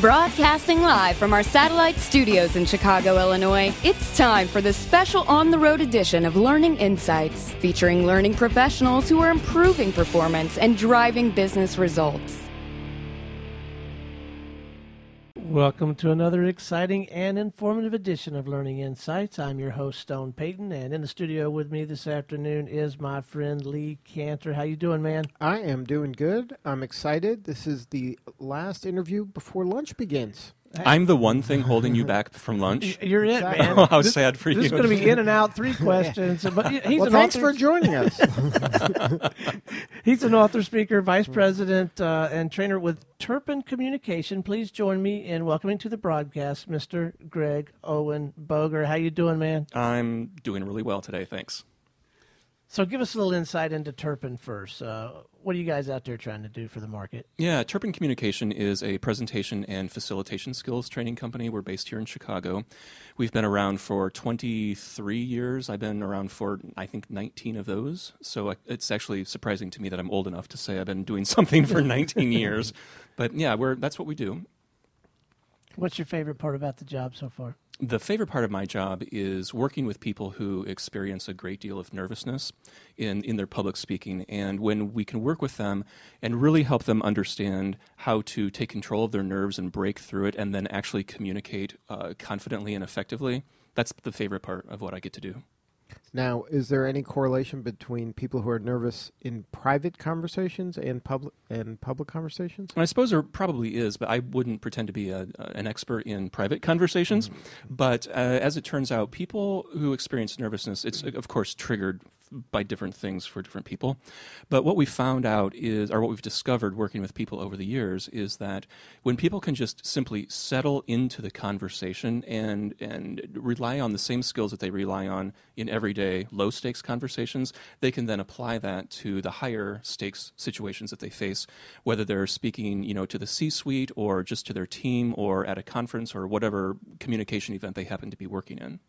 Broadcasting live from our satellite studios in Chicago, Illinois, it's time for the special on the road edition of Learning Insights, featuring learning professionals who are improving performance and driving business results. Welcome to another exciting and informative edition of Learning Insights. I'm your host Stone Payton, and in the studio with me this afternoon is my friend Lee Kantor. How you doing, man? I am doing good. I'm excited. This is the last interview before lunch begins. I'm the one thing holding you back from lunch. You're it, Exactly. man. How This- sad for This is going to be in and out, three questions. But he's well, an thanks author. for joining us. He's an author, speaker, vice president, uh, and trainer with Turpin Communication. Please join me in welcoming to the broadcast, Mr. Greg Owen Boger. How you doing, man? I'm doing really well today, thanks. So, give us a little insight into Turpin first. Uh, what are you guys out there trying to do for the market? Yeah, Turpin Communication is a presentation and facilitation skills training company. We're based here in Chicago. We've been around for 23 years. I've been around for, I think, 19 of those. So it's actually surprising to me that I'm old enough to say I've been doing something for 19 years. But yeah, we're, that's what we do. What's your favorite part about the job so far? The favorite part of my job is working with people who experience a great deal of nervousness in, in their public speaking. And when we can work with them and really help them understand how to take control of their nerves and break through it and then actually communicate uh, confidently and effectively, that's the favorite part of what I get to do. Now, is there any correlation between people who are nervous in private conversations and public and public conversations? I suppose there probably is, but I wouldn't pretend to be a, an expert in private conversations. But uh, as it turns out, people who experience nervousness, it's of course triggered by different things for different people. But what we found out is, or what we've discovered working with people over the years, is that when people can just simply settle into the conversation and and rely on the same skills that they rely on in everyday low stakes conversations, they can then apply that to the higher stakes situations that they face, whether they're speaking, you know, to the C-suite or just to their team or at a conference or whatever communication event they happen to be working in.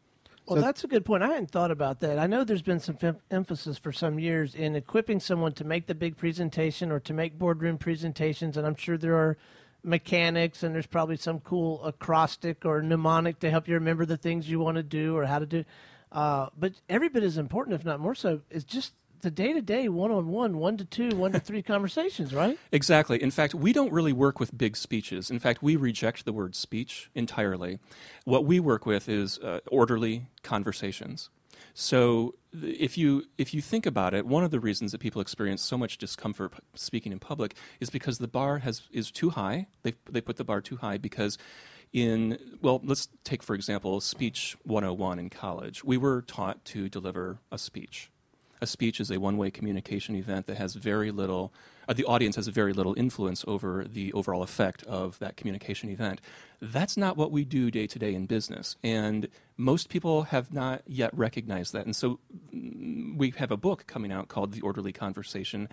Well, So- that's a good point. I hadn't thought about that. I know there's been some em- emphasis for some years in equipping someone to make the big presentation or to make boardroom presentations, and I'm sure there are mechanics and there's probably some cool acrostic or mnemonic to help you remember the things you want to do or how to do. Uh, but every bit as important, if not more so, is just the day to day, one on one, one to two, one to three conversations, right? Exactly. In fact, we don't really work with big speeches. In fact, we reject the word speech entirely. What we work with is uh, orderly conversations. So if you if you think about it, one of the reasons that people experience so much discomfort speaking in public is because the bar has is too high. They they put the bar too high because in well, let's take for example speech 101 in college. We were taught to deliver a speech. A speech is a one-way communication event that has very little. Uh, the audience has very little influence over the overall effect of that communication event. That's not what we do day to day in business, and most people have not yet recognized that. And so, mm, we have a book coming out called "The Orderly Conversation: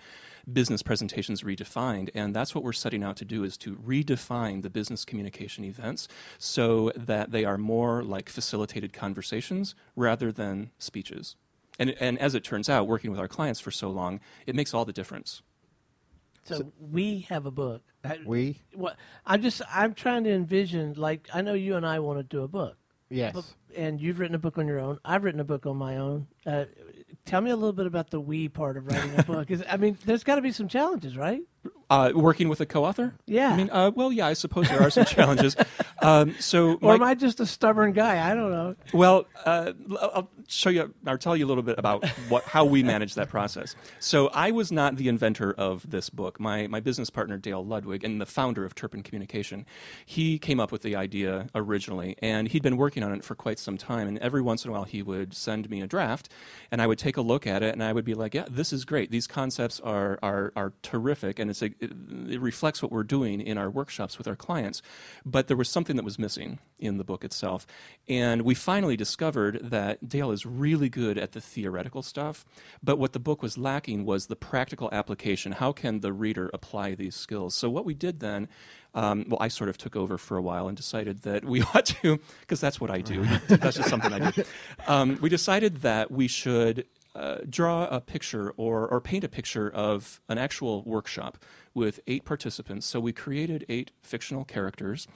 Business Presentations Redefined," and that's what we're setting out to do: is to redefine the business communication events so that they are more like facilitated conversations rather than speeches. And, and as it turns out, working with our clients for so long, it makes all the difference. So, we have a book. I- We What I'm just I'm trying to envision like I know you and I want to do a book. yes. But- and you've written a book on your own. I've written a book on my own. Uh, tell me a little bit about the we part of writing a book. Is I mean, there's got to be some challenges, right? Uh, working with a co-author? Yeah. I mean, uh, well, yeah, I suppose there are some challenges. Um, so, Or am I just a stubborn guy? I don't know. Well, uh, I'll show you. I'll tell you a little bit about what how we manage that process. So, I was not the inventor of this book. My my business partner Dale Ludwig and the founder of Turpin Communication, he came up with the idea originally, and he'd been working on it for quite some time. And every once in a while, he would send me a draft, and I would take a look at it, and I would be like, "Yeah, this is great. These concepts are are are terrific, and it's a, it, it reflects what we're doing in our workshops with our clients." But there was something that was missing in the book itself, and we finally discovered that Dale is really good at the theoretical stuff, but what the book was lacking was the practical application. How can the reader apply these skills? So what we did then. Um, well, I sort of took over for a while and decided that we ought to, because that's what I do. that's just something I do. Um, we decided that we should uh, draw a picture or, or paint a picture of an actual workshop with eight participants. So we created eight fictional characters,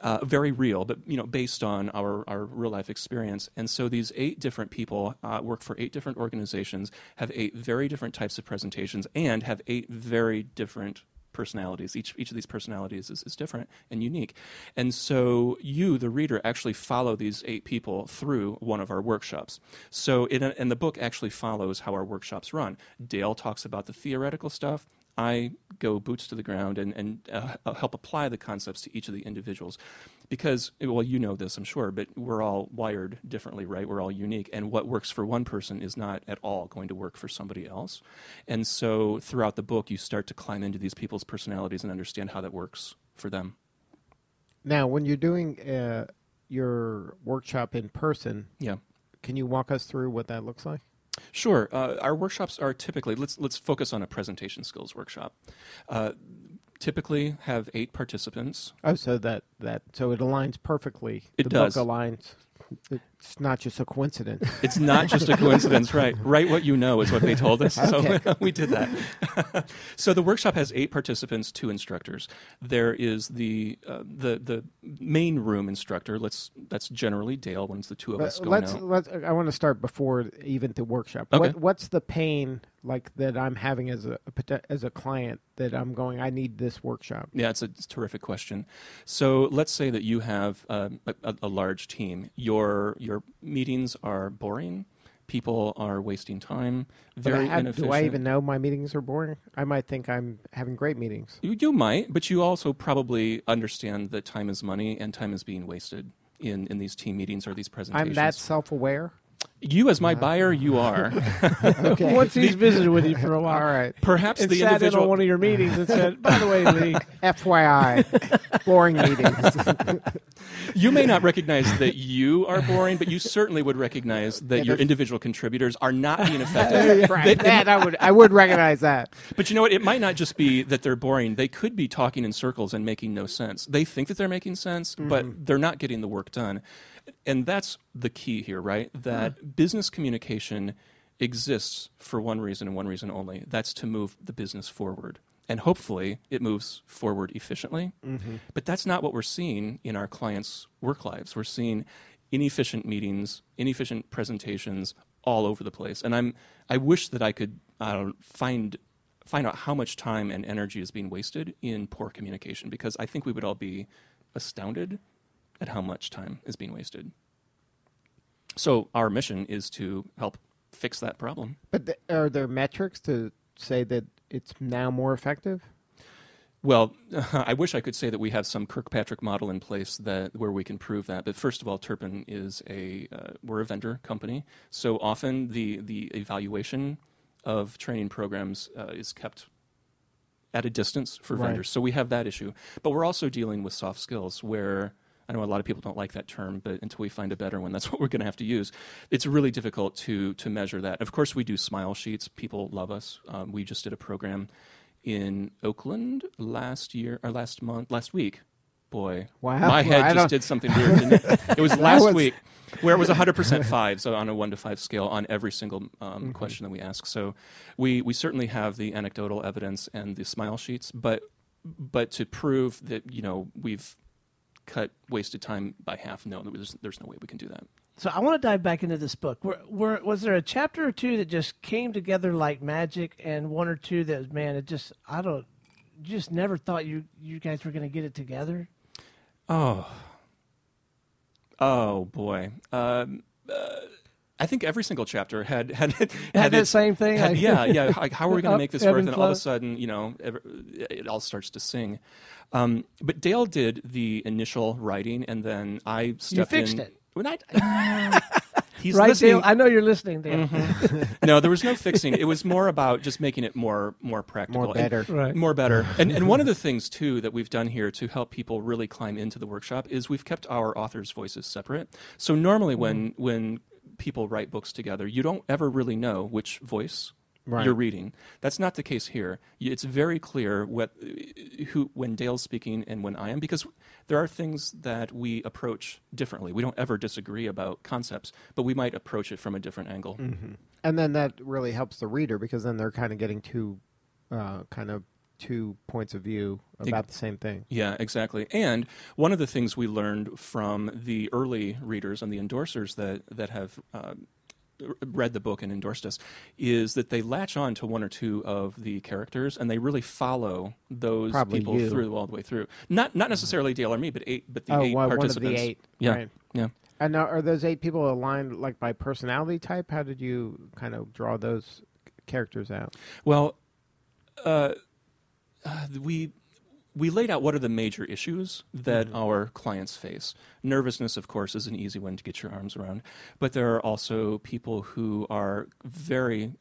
uh, very real, but you know based on our, our real life experience. And so these eight different people uh, work for eight different organizations, have eight very different types of presentations, and have eight very different personalities. Each each of these personalities is, is different and unique. And so you, the reader, actually follow these eight people through one of our workshops. So in, a, in the book actually follows how our workshops run. Dale talks about the theoretical stuff. I go boots to the ground and, and uh, help apply the concepts to each of the individuals. Because, well, you know this, I'm sure, but we're all wired differently, right? We're all unique. And what works for one person is not at all going to work for somebody else. And so throughout the book, you start to climb into these people's personalities and understand how that works for them. Now, when you're doing uh, your workshop in person, Yeah. can you walk us through what that looks like? Sure. Uh, our workshops are typically let's let's focus on a presentation skills workshop. Uh, typically have eight participants. Oh, so that that so it aligns perfectly. It the does. book aligns. It's not just a coincidence. It's not just a coincidence, right? Write what you know is what they told us. Okay. So we did that. so the workshop has eight participants, two instructors. There is the uh, the the main room instructor. Let's that's generally Dale. Once the two of us But go let's out. let's. I want to start before even the workshop. Okay. What, what's the pain like that I'm having as a as a client that I'm going? I need this workshop. Yeah, it's a, it's a terrific question. So let's say that you have um, a, a, a large team. Your your meetings are boring. People are wasting time. Very have- inefficient. do I even know my meetings are boring? I might think I'm having great meetings. You, you might, but you also probably understand that time is money and time is being wasted in, in these team meetings or these presentations. I'm that self-aware. You, as my uh-huh. buyer, you are. Okay. Once he's visited with you for a while, right. Perhaps and the sat in on one of your meetings and said, "By the way, Lee, FYI, boring meetings. You may not recognize that you are boring, but you certainly would recognize that your individual contributors are not being effective. right. That I would I would recognize that. But you know what? It might not just be that they're boring. They could be talking in circles and making no sense. They think that they're making sense, but mm-hmm. they're not getting the work done. And that's the key here, right? That business communication exists for one reason and one reason only. That's to move the business forward. And hopefully it moves forward efficiently. But that's not what we're seeing in our clients' work lives. We're seeing inefficient meetings, inefficient presentations all over the place. And I'm I wish that I could uh, find find out how much time and energy is being wasted in poor communication because I think we would all be astounded at how much time is being wasted. So our mission is to help fix that problem. But th- are there metrics to say that it's now more effective? Well, I wish I could say that we have some Kirkpatrick model in place that where we can prove that. But first of all, Turpin is a uh, we're a vendor company, so often the the evaluation of training programs uh, is kept at a distance for Right. vendors. So we have that issue. But we're also dealing with soft skills where I know a lot of people don't like that term, but until we find a better one, that's what we're going to have to use. It's really difficult to to measure that. Of course, we do smile sheets. People love us. Um, we just did a program in Oakland last year or last month, last week. Boy, Wow. my head don't- just did something weird. It? it was last was- week where it was 100% five, so on a one to five scale on every single um, Mm-hmm. question that we ask. So we we certainly have the anecdotal evidence and the smile sheets, but but to prove that you know we've cut wasted time by half, no, there's there's no way we can do that. So I want to dive back into this book. Were, were, was there a chapter or two that just came together like magic, and one or two that man, it just I don't, just never thought you you guys were going to get it together? Oh, oh boy. Um, uh, I think every single chapter had had had, Had that same thing? had- Like- yeah, yeah. Like, how are we going to make this work? and And all of a sudden, you know, it all starts to sing. Um, but Dale did the initial writing, and then I stepped you fixed in. it. When I, he's right, listening. Dale? I know you're listening, Dale. no, there was no fixing. It was more about just making it more more practical, More And- better. Right. more better. And and one of the things too that we've done here to help people really climb into the workshop is we've kept our authors' voices separate. So normally when when people write books together, you don't ever really know which voice Right. you're reading. That's not the case here. It's very clear what who when Dale's speaking and when I am because there are things that we approach differently. We don't ever disagree about concepts, but we might approach it from a different angle. And then that really helps the reader because then they're kind of getting two, uh, kind of two points of view about the same thing. Yeah, exactly. And one of the things we learned from the early readers and the endorsers that that have uh, read the book and endorsed us is that they latch on to one or two of the characters and they really follow those Probably people you. through all the way through. Not not necessarily Dale or me, but eight, but the Oh, eight well, one of the participants. eight, Yeah, right. yeah. And now, are those eight people aligned like by personality type? How did you kind of draw those characters out? Well, uh, uh, we we laid out what are the major issues that our clients face. Nervousness, of course, is an easy one to get your arms around, but there are also people who are very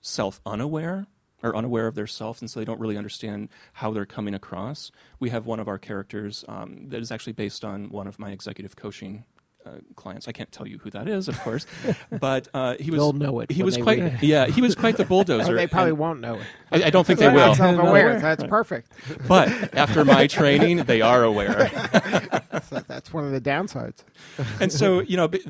self unaware or unaware of their self, and so they don't really understand how they're coming across. We have one of our characters um, that is actually based on one of my executive coaching. Uh, clients. I can't tell you who that is, of course, but uh, he was. They'll know it He when was they quite. read it. Yeah, he was quite the bulldozer. they probably won't know it. I, I don't think they will. not self-aware. That's perfect. But after my training, they are aware. So that's one of the downsides. And so, you know, b-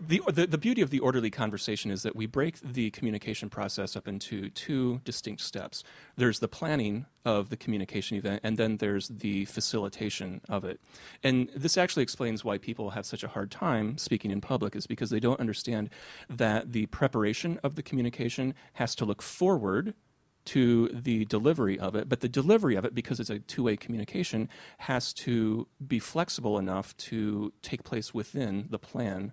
the, the the beauty of the orderly conversation is that we break the communication process up into two distinct steps. There's the planning of the communication event, and then there's the facilitation of it. And this actually explains why people have such a hard time speaking in public, is because they don't understand that the preparation of the communication has to look forward to the delivery of it, but the delivery of it, because it's a two way communication, has to be flexible enough to take place within the plan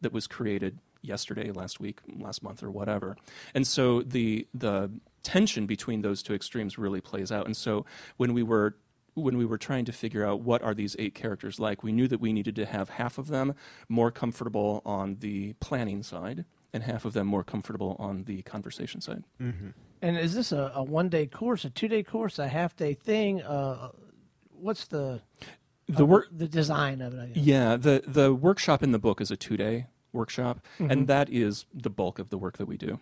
that was created yesterday, last week, last month, or whatever. And so the the tension between those two extremes really plays out. And so when we were when we were trying to figure out what are these eight characters like, we knew that we needed to have half of them more comfortable on the planning side and half of them more comfortable on the conversation side. And is this a, a one day course, a two day course, a half day thing? Uh, what's the The work the design of it? I guess? Yeah, the the workshop in the book is a two day workshop, Mm-hmm. and that is the bulk of the work that we do.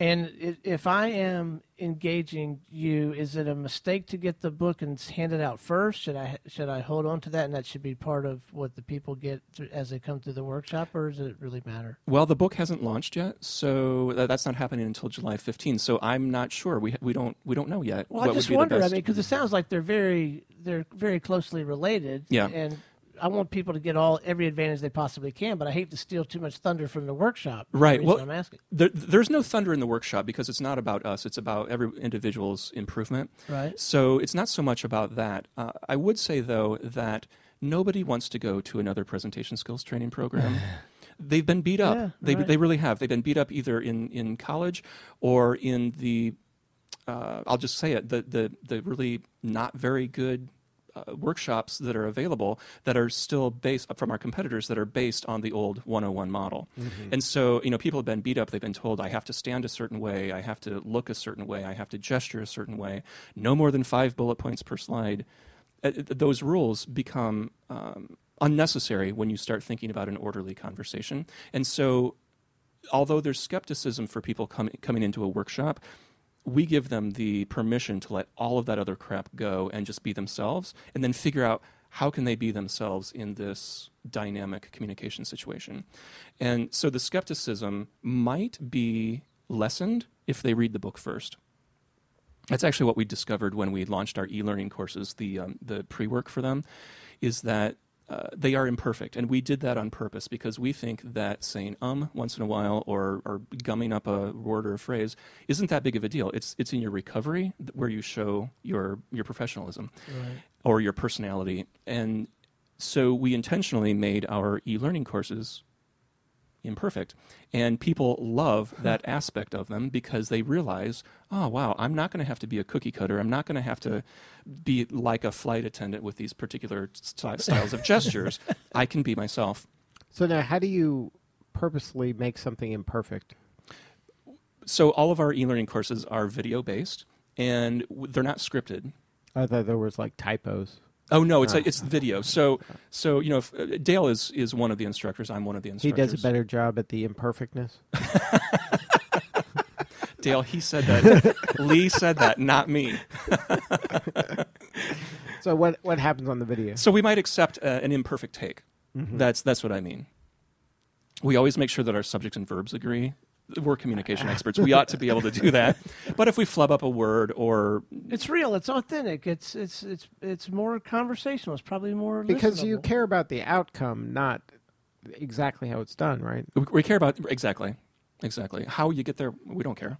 And if I am engaging you, is it a mistake to get the book and hand it out first? Should I should I hold on to that, and that should be part of what the people get through, as they come through the workshop, or does it really matter? Well, the book hasn't launched yet, so that's not happening until July 15th. So I'm not sure. We we don't we don't know yet. Well, I just wonder. I mean, because it sounds like they're very they're very closely related. Yeah. And I want people to get all every advantage they possibly can, but I hate to steal too much thunder from the workshop. That's the Right, well- I'm asking. there, there's no thunder in the workshop because it's not about us. It's about every individual's improvement. Right. So it's not so much about that. Uh, I would say though that nobody wants to go to another presentation skills training program. They've been beat up. Yeah, they right. they really have. They've been beat up either in in college or in the uh, I'll just say it the the the really not very good. Uh, workshops that are available that are still based from our competitors that are based on the old 101 model. And so, you know, people have been beat up. They've been told, I have to stand a certain way, I have to look a certain way, I have to gesture a certain way, no more than five bullet points per slide. Uh, those rules become um, unnecessary when you start thinking about an orderly conversation. And so, although there's skepticism for people coming coming into a workshop, we give them the permission to let all of that other crap go and just be themselves, and then figure out how can they be themselves in this dynamic communication situation. And so the skepticism might be lessened if they read the book first. That's actually what we discovered when we launched our e-learning courses. The um, the pre-work for them is that uh, they are imperfect, and we did that on purpose because we think that saying "um" once in a while or or gumming up a word or a phrase isn't that big of a deal. It's it's in your recovery where you show your your professionalism or your personality, and so we intentionally made our e-learning courses imperfect. And people love that aspect of them because they realize, oh, wow, I'm not going to have to be a cookie cutter. I'm not going to have to be like a flight attendant with these particular st- styles of gestures. I can be myself. So now, how do you purposely make something imperfect? So all of our e learning courses are video based and they're not scripted. I thought there was like typos. Oh no, it's a, it's video. So so you know, if, uh, Dale is is one of the instructors. I'm one of the instructors. He does a better job at the imperfectness. Dale, he said that. Lee said that, not me. So what what happens on the video? So we might accept uh, an imperfect take. That's that's what I mean. We always make sure that our subjects and verbs agree. We're communication experts. We ought to be able to do that. But if we flub up a word or It's real. It's authentic. It's it's it's it's more conversational. It's probably more because you care about the outcome, not exactly how it's done, right? we- we care about exactly, exactly how you get there, we don't care.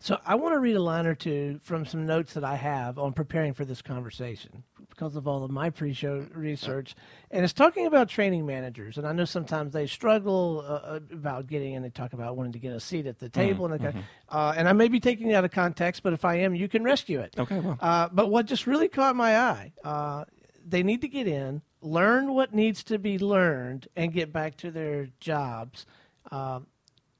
So I want to read a line or two from some notes that I have on preparing for this conversation because of all of my pre-show research, and it's talking about training managers. And I know sometimes they struggle uh, about getting, and they talk about wanting to get a seat at the table, and they, uh, and I may be taking it out of context, but if I am, you can rescue it. Okay, well. Uh, but what just really caught my eye, uh, they need to get in, learn what needs to be learned, and get back to their jobs. Um,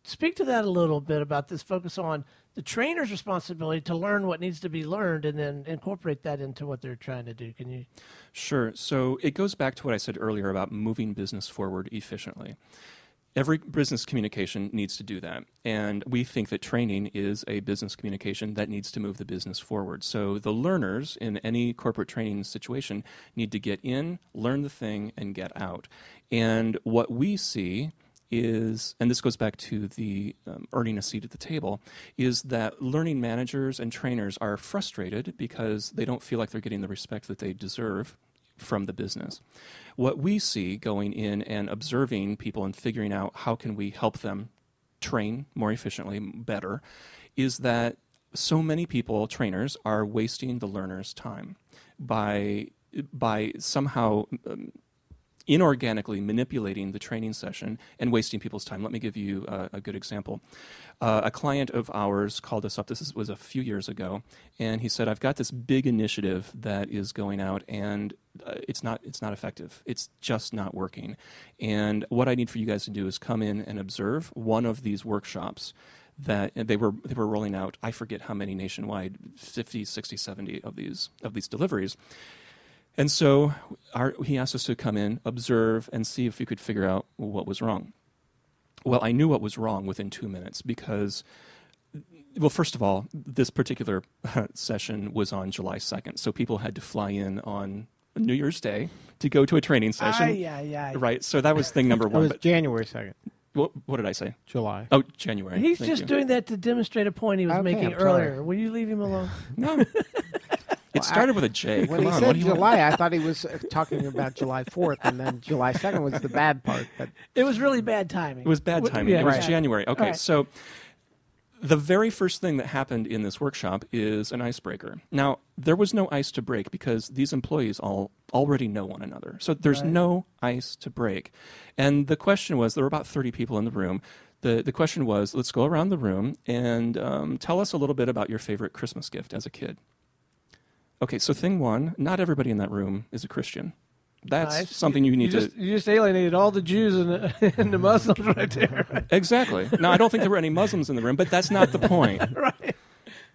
speak to that a little bit about this focus on the trainer's responsibility to learn what needs to be learned and then incorporate that into what they're trying to do. Can you? Sure. So it goes back to what I said earlier about moving business forward efficiently. Every business communication needs to do that. And we think that training is a business communication that needs to move the business forward. So the learners in any corporate training situation need to get in, learn the thing, and get out. And what we see is, and this goes back to the um, earning a seat at the table, is that learning managers and trainers are frustrated because they don't feel like they're getting the respect that they deserve from the business. What we see going in and observing people and figuring out how can we help them train more efficiently, better, is that so many people, trainers, are wasting the learner's time by by somehow um, inorganically manipulating the training session and wasting people's time. Let me give you a, a good example. Uh, a client of ours called us up. This was a few years ago, and he said, "I've got this big initiative that is going out, and uh, it's not it's not effective. It's just not working. And what I need for you guys to do is come in and observe one of these workshops." that they were they were rolling out I forget how many nationwide 50 60 70 of these of these deliveries and so our, he asked us to come in, observe, and see if we could figure out what was wrong. Well, I knew what was wrong within two minutes because, well, first of all, this particular uh, session was on July 2nd. So people had to fly in on New Year's Day to go to a training session. Ay, ay, ay. Right. So that was thing number one. It one. was But January second, what, what did I say? July. Oh, January. He's Thank just you. doing that to demonstrate a point he was Okay, making earlier. Will you leave him alone? No. It started with a J. When Come he on, what said do you? July, I thought he was uh, talking about July fourth, and then July second was the bad part. But It was really bad timing. It was bad timing. yeah, it was right. January. Okay, right. so the very first thing that happened in this workshop is an icebreaker. Now, there was no ice to break because these employees all already know one another. So there's Right. no ice to break. And the question was there were about 30 people in the room. The, the question was let's go around the room and um, tell us a little bit about your favorite Christmas gift as a kid. Okay, so thing one not everybody in that room is a Christian. That's Nice. something you need to. just, You just alienated all the Jews and the, and the Muslims right there. Exactly. Now, I don't think there were any Muslims in the room, but that's not the point. right.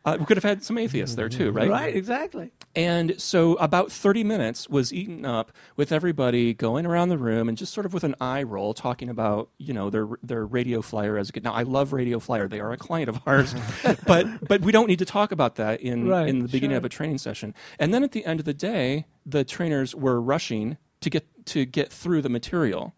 Uh, we could have had some atheists there too, right? Right, exactly. And so about 30 minutes was eaten up with everybody going around the room and just sort of with an eye roll talking about, you know, their their radio flyer as a kid. Now I love Radio Flyer. They are a client of ours. but but we don't need to talk about that in Right, in the beginning sure. of a training session. And then at the end of the day, the trainers were rushing to get to get through the material.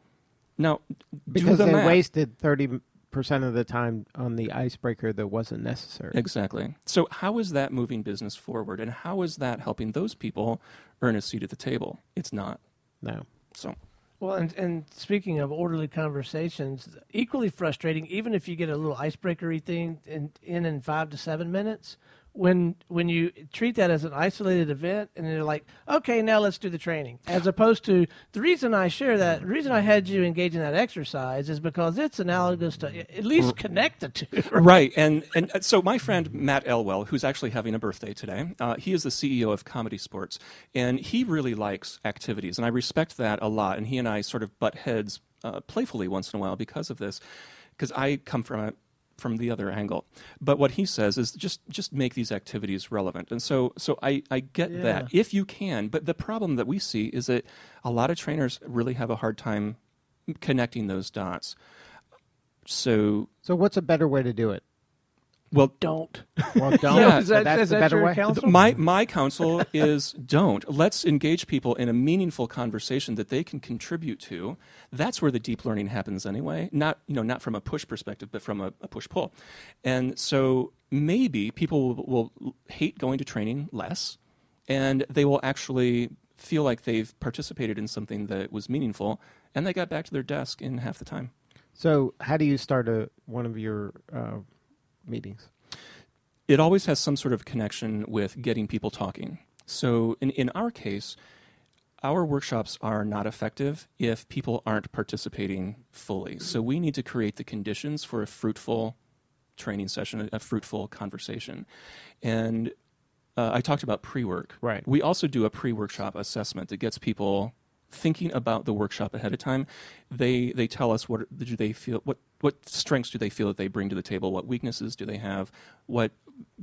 Now, do because the they math. wasted thirty percent of the time on the icebreaker that wasn't necessary. Exactly. So, how is that moving business forward, and how is that helping those people earn a seat at the table? It's not. No. So, Well, and, and speaking of orderly conversations, equally frustrating, even if you get a little icebreakery thing in, in in five to seven minutes, when when you treat that as an isolated event and you're like, okay, now let's do the training, as opposed to the reason I share that, the reason I had you engage in that exercise is because it's analogous to at least connect the two. right, and and uh, so my friend Matt Elwell, who's actually having a birthday today, uh, he is the CEO of ComedySportz, and he really likes activities, and I respect that a lot. And he and I sort of butt heads uh, playfully once in a while because of this, because I come from a from the other angle. But what he says is just just make these activities relevant. And so so I, I get Yeah. that if you can. But the problem that we see is that a lot of trainers really have a hard time connecting those dots. So So what's a better way to do it? Well, don't. Well, don't. Yeah. Is that- that's is the that better your way. counsel? my my counsel is don't. Let's engage people in a meaningful conversation that they can contribute to. That's where the deep learning happens anyway. Not you know not from a push perspective, but from a, a push pull. And so maybe people will, will hate going to training less, and they will actually feel like they've participated in something that was meaningful, and they got back to their desk in half the time. So, how do you start a one of your uh, meetings? it always has some sort of connection with getting people talking. So in, in our case, our workshops are not effective if people aren't participating fully. So we need to create the conditions for a fruitful training session, a, fruitful conversation. And uh, I talked about pre work. Right. We also do a pre workshop assessment that gets people thinking about the workshop ahead of time. They they tell us what do they feel what what strengths do they feel that they bring to the table? What weaknesses do they have? What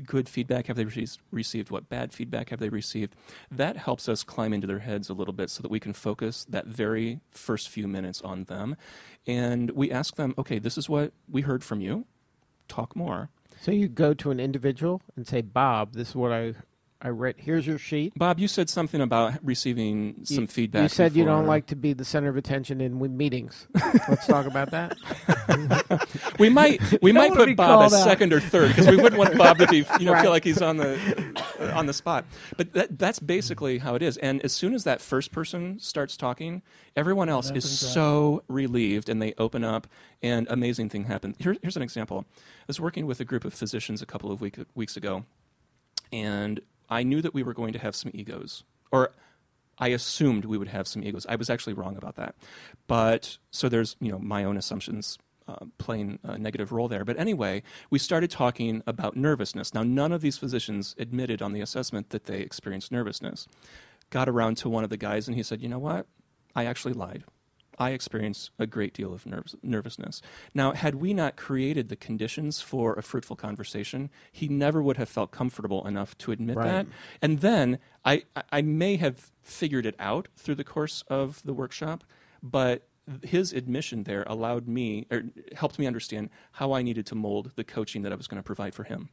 good feedback have they received? What bad feedback have they received? That helps us climb into their heads a little bit so that we can focus that very first few minutes on them. And we ask them, okay, this is what we heard from you. Talk more. So you go to an individual and say, Bob, this is what I I read. Here's your sheet. Bob, you said something about receiving some You- feedback. You said you don't like to be the center of attention in meetings. Let's talk about that. We might we might put Bob as out. second or third because we wouldn't want Bob to be you know Right. feel like he's on the uh, on the spot. But that, that's basically how it is. And as soon as that first person starts talking, everyone else is so relieved and they open up and amazing thing happens. Here, here's an example. I was working with a group of physicians a couple of week, weeks ago, and I knew that we were going to have some egos, or I assumed we would have some egos. I was actually wrong about that, but so there's you know my own assumptions uh, playing a negative role there. But anyway, we started talking about nervousness. Now, none of these physicians admitted on the assessment that they experienced nervousness. Got around to one of the guys, and he said, "You know what? I actually lied." I experience a great deal of nervous, nervousness. Now, had we not created the conditions for a fruitful conversation, he never would have felt comfortable enough to admit Right. that. And then I, I- I may have figured it out through the course of the workshop, but his admission there allowed me, or helped me understand how I needed to mold the coaching that I was going to provide for him.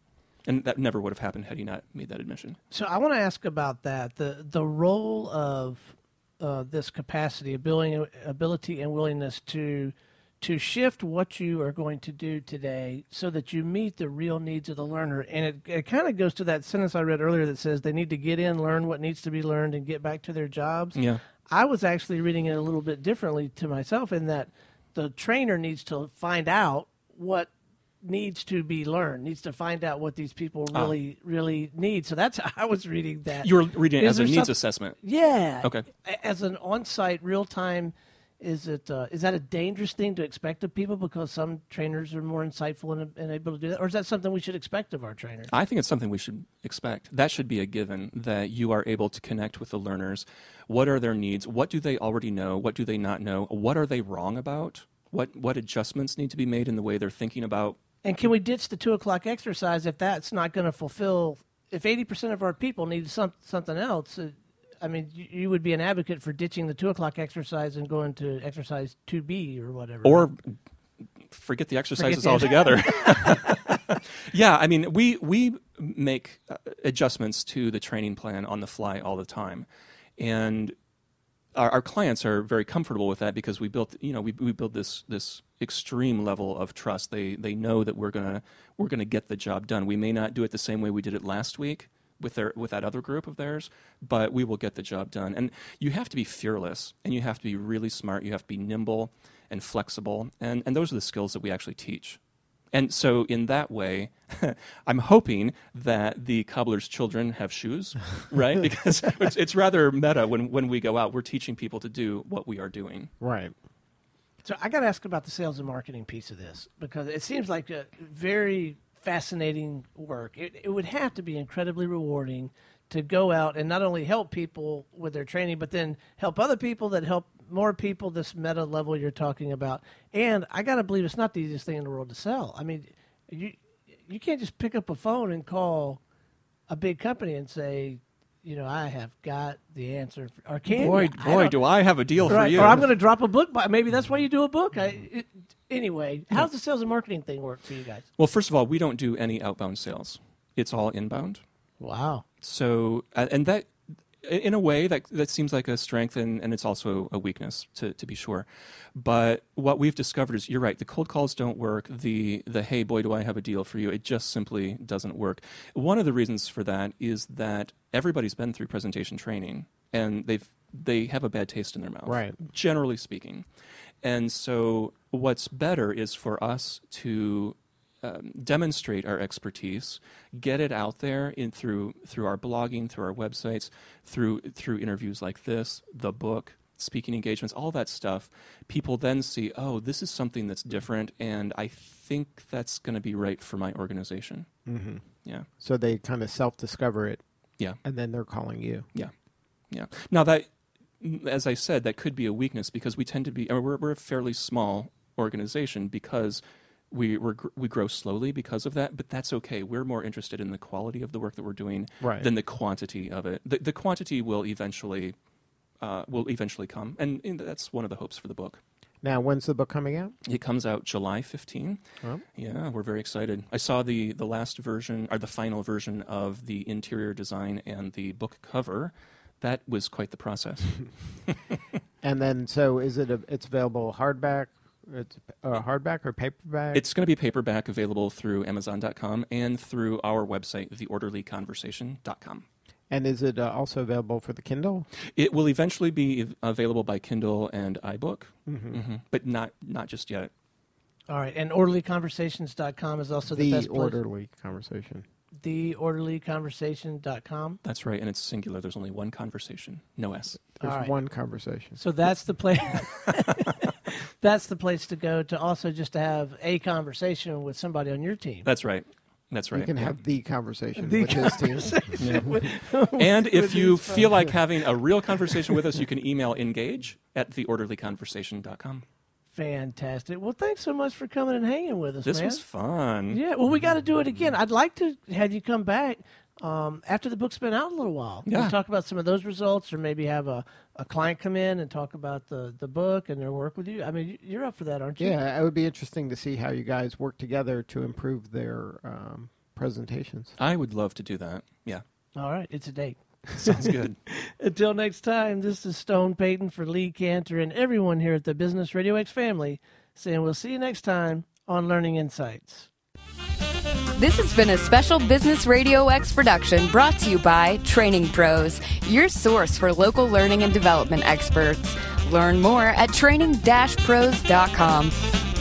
And that never would have happened had he not made that admission. So I want to ask about that the the role of uh, this capacity, ability, ability, and willingness to to shift what you are going to do today so that you meet the real needs of the learner. And it, it kind of goes to that sentence I read earlier that says they need to get in, learn what needs to be learned, and get back to their jobs. Yeah. I was actually reading it a little bit differently to myself in that the trainer needs to find out what needs to be learned, needs to find out what these people really, really need. So that's how I was reading that. You were reading it Is as a needs some- assessment. yeah. Okay. As an on-site, real-time, is it uh, is that a dangerous thing to expect of people because some trainers are more insightful and, and able to do that, or is that something we should expect of our trainers? I think it's something we should expect. That should be a given that you are able to connect with the learners. What are their needs? What do they already know? What do they not know? What are they wrong about? What what adjustments need to be made in the way they're thinking about? And can we ditch the two o'clock exercise if that's not going to fulfill? If eighty percent of our people need some, something else, uh, I mean, you, you would be an advocate for ditching the two o'clock exercise and going to exercise two B or whatever. Or forget the exercises the- altogether. yeah, I mean, we we make uh, adjustments to the training plan on the fly all the time, and our, our clients are very comfortable with that because we built you know we we build this this extreme level of trust. They they know that we're gonna we're gonna get the job done. We may not do it the same way we did it last week with their with that other group of theirs, but we will get the job done. And you have to be fearless, and you have to be really smart. You have to be nimble and flexible, and and those are the skills that we actually teach. And so, in that way, I'm hoping that the cobbler's children have shoes, right? Because it's, it's rather meta when, when we go out. We're teaching people to do what we are doing. Right. So I got to ask about the sales and marketing piece of this because it seems like a very fascinating work. It, it would have to be incredibly rewarding to go out and not only help people with their training, but then help other people that help more people. This meta level you're talking about, and I got to believe it's not the easiest thing in the world to sell. I mean, you you can't just pick up a phone and call a big company and say, you know, I have got the answer. For, or can Boy? I boy, don't- I have a deal for you. or I'm going to drop a book. By, maybe that's why you do a book. I, it, anyway, how's the sales and marketing thing work for you guys? Well, first of all, we don't do any outbound sales. It's all inbound. Wow. So, and that, in a way, that that seems like a strength, and, and it's also a weakness, to, to be sure. But what we've discovered is, you're right. The cold calls don't work. The the hey boy, do I have a deal for you? It just simply doesn't work. One of the reasons for that is that everybody's been through presentation training, and they've they have a bad taste in their mouth, Right. Generally speaking, and so what's better is for us to um, demonstrate our expertise, get it out there in through through our blogging, through our websites, through through interviews like this, the book, speaking engagements, all that stuff. People then see, oh, this is something that's different, and I think that's going to be right for my organization. hmm Yeah, So they kind of self-discover it, yeah, and then they're calling you. yeah, yeah. Now that, as I said, that could be a weakness because we tend to be, or we're, we're a fairly small organization because we we're, we grow slowly because of that, but that's okay. We're more interested in the quality of the work that we're doing Right. than the quantity of it. The, the quantity will eventually uh, will eventually come, and, and that's one of the hopes for the book. Now, when's the book coming out? It comes out July 15. Oh. Yeah, we're very excited. I saw the the last version or the final version of the interior design and the book cover. That was quite the process. And then, so is it? A, it's available hardback. It's uh, hardback or paperback. It's going to be paperback available through Amazon.com and through our website, theorderlyconversation.com. and is it uh, also available for the Kindle? It will eventually be available by Kindle and iBook, Mm-hmm. hmm but not not just yet. All right, and orderlyconversations.com is also the, the best place. orderly conversation. Theorderlyconversation.com. That's right, and it's singular. There's only one conversation, no S. There's All right. one conversation. So that's the place. that's the place to go to also just to have a conversation with somebody on your team. That's right. That's right. You can yeah. have the conversation The with his team. And if you feel like having a real conversation with us, you can email engage at theorderlyconversation.com. Fantastic. Well, thanks so much for coming and hanging with us, This man. was fun. Yeah, well, we got to do it mm-hmm. again. I'd like to have you come back um, after the book's been out a little while. Yeah. And talk about some of those results, or maybe have a, a client come in and talk about the, the book and their work with you. I mean, you're up for that, aren't you? Yeah, it would be interesting to see how you guys work together to improve their um, presentations. I would love to do that. Yeah. All right, it's a date. Sounds good. Until next time, this is Stone Payton for Lee Kantor and everyone here at the Business Radio X family saying we'll see you next time on Learning Insights. This has been a special Business Radio X production brought to you by Training Pros, your source for local learning and development experts. Learn more at training-pros.com.